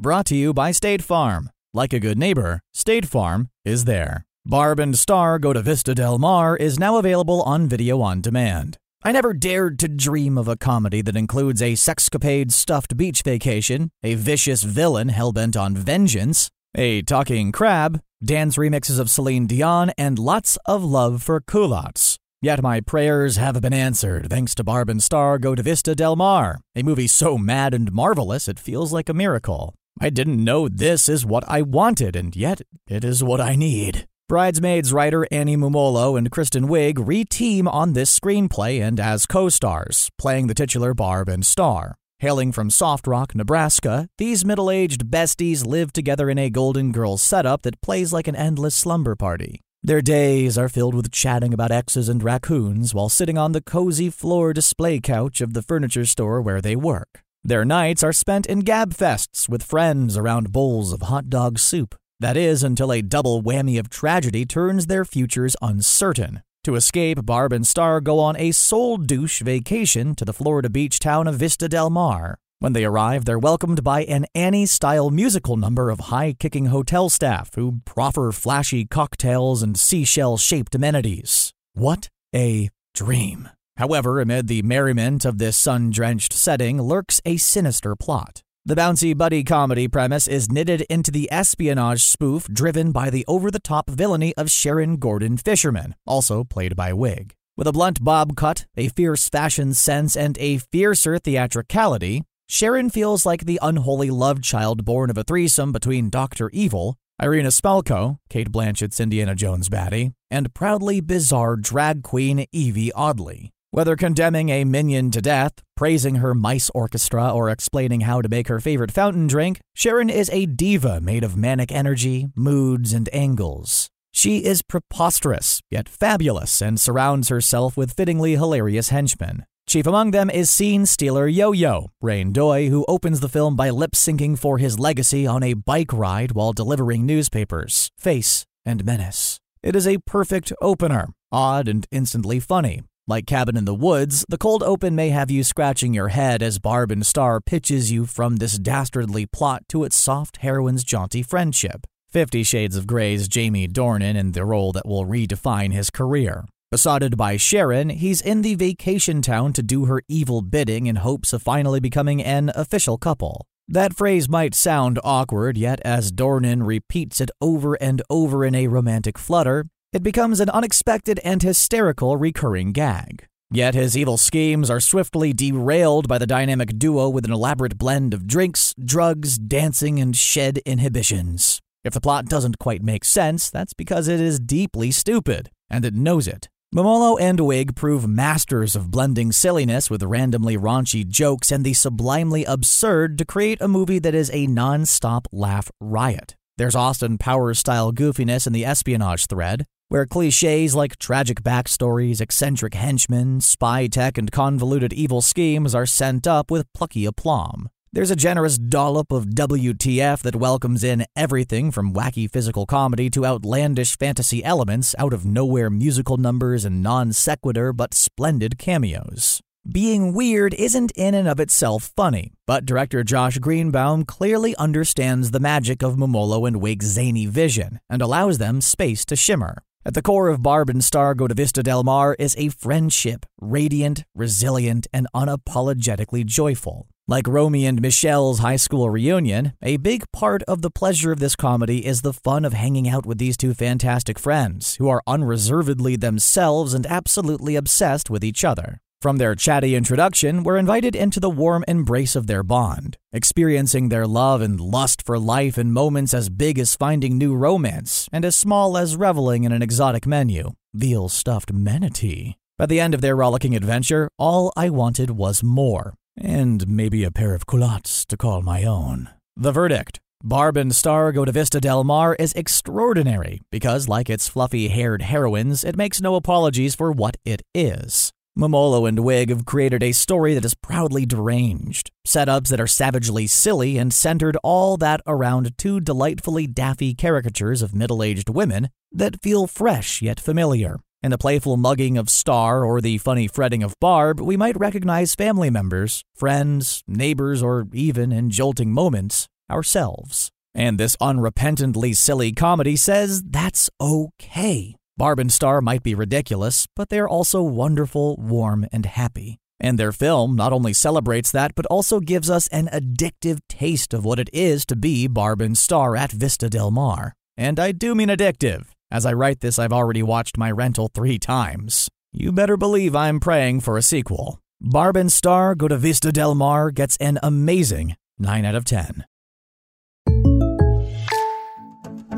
Brought to you by State Farm. Like a good neighbor, State Farm is there. Barb and Star Go to Vista Del Mar is now available on video on demand. I never dared to dream of a comedy that includes a sexcapade stuffed beach vacation, a vicious villain hellbent on vengeance, a talking crab, dance remixes of Celine Dion, and lots of love for culottes. Yet my prayers have been answered thanks to Barb and Star Go to Vista Del Mar, a movie so mad and marvelous it feels like a miracle. I didn't know this is what I wanted, and yet it is what I need. Bridesmaids writer Annie Mumolo and Kristen Wiig re-team on this screenplay and as co-stars, playing the titular Barb and Star. Hailing from Soft Rock, Nebraska, these middle-aged besties live together in a Golden Girls setup that plays like an endless slumber party. Their days are filled with chatting about exes and raccoons while sitting on the cozy floor display couch of the furniture store where they work. Their nights are spent in gabfests with friends around bowls of hot dog soup. That is, until a double whammy of tragedy turns their futures uncertain. To escape, Barb and Star go on a soul douche vacation to the Florida beach town of Vista Del Mar. When they arrive, they're welcomed by an Annie style musical number of high kicking hotel staff who proffer flashy cocktails and seashell shaped amenities. What a dream! However, amid the merriment of this sun drenched setting lurks a sinister plot. The bouncy buddy comedy premise is knitted into the espionage spoof driven by the over the top villainy of Sharon Gordon Fisherman, also played by Wiig. With a blunt bob cut, a fierce fashion sense, and a fiercer theatricality, Sharon feels like the unholy love child born of a threesome between Dr. Evil, Irina Spalko, Cate Blanchett's Indiana Jones baddie, and proudly bizarre drag queen Yvie Oddly. Whether condemning a minion to death, praising her mice orchestra, or explaining how to make her favorite fountain drink, Sharon is a diva made of manic energy, moods, and angles. She is preposterous, yet fabulous, and surrounds herself with fittingly hilarious henchmen. Chief among them is scene stealer Yo Yo, Reyn Doi, who opens the film by lip syncing for his legacy on a bike ride while delivering newspapers, Face, and Menace. It is a perfect opener, odd and instantly funny. Like Cabin in the Woods, the cold open may have you scratching your head as Barb and Star pitches you from this dastardly plot to its soft heroine's jaunty friendship. Fifty Shades of Grey's Jamie Dornan in the role that will redefine his career. Besotted by Sharon, he's in the vacation town to do her evil bidding in hopes of finally becoming an official couple. That phrase might sound awkward, yet as Dornan repeats it over and over in a romantic flutter, it becomes an unexpected and hysterical recurring gag. Yet his evil schemes are swiftly derailed by the dynamic duo with an elaborate blend of drinks, drugs, dancing, and shed inhibitions. If the plot doesn't quite make sense, that's because it is deeply stupid, and it knows it. Mumolo and Wiig prove masters of blending silliness with randomly raunchy jokes and the sublimely absurd to create a movie that is a non stop laugh riot. There's Austin Powers style goofiness in the espionage thread, where cliches like tragic backstories, eccentric henchmen, spy tech, and convoluted evil schemes are sent up with plucky aplomb. There's a generous dollop of WTF that welcomes in everything from wacky physical comedy to outlandish fantasy elements, out of nowhere musical numbers, and non sequitur but splendid cameos. Being weird isn't in and of itself funny, but director Josh Greenbaum clearly understands the magic of Mumolo and Wiig's zany vision and allows them space to shimmer. At the core of Barb and Star Go to Vista Del Mar is a friendship, radiant, resilient, and unapologetically joyful. Like Romy and Michelle's high school reunion, a big part of the pleasure of this comedy is the fun of hanging out with these two fantastic friends who are unreservedly themselves and absolutely obsessed with each other. From their chatty introduction, we're invited into the warm embrace of their bond, experiencing their love and lust for life in moments as big as finding new romance and as small as reveling in an exotic menu veal stuffed manatee. By the end of their rollicking adventure, all I wanted was more, and maybe a pair of culottes to call my own. The verdict Barb and Star Go to Vista Del Mar is extraordinary because, like its fluffy haired heroines, it makes no apologies for what it is. Mumolo and Wiig have created a story that is proudly deranged, setups that are savagely silly, and centered all that around two delightfully daffy caricatures of middle aged women that feel fresh yet familiar. In the playful mugging of Star or the funny fretting of Barb, we might recognize family members, friends, neighbors, or even, in jolting moments, ourselves. And this unrepentantly silly comedy says that's okay. Barb and Star might be ridiculous, but they're also wonderful, warm, and happy. And their film not only celebrates that, but also gives us an addictive taste of what it is to be Barb and Star at Vista Del Mar. And I do mean addictive. As I write this, I've already watched my rental three times. You better believe I'm praying for a sequel. Barb and Star Go to Vista Del Mar gets an amazing 9 out of 10.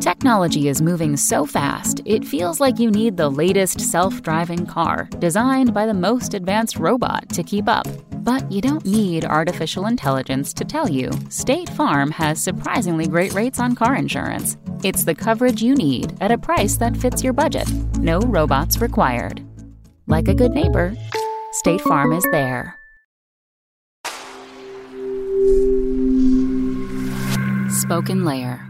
Technology is moving so fast, it feels like you need the latest self driving car, designed by the most advanced robot to keep up. But you don't need artificial intelligence to tell you State Farm has surprisingly great rates on car insurance. It's the coverage you need at a price that fits your budget. No robots required. Like a good neighbor, State Farm is there. Spoken Layer.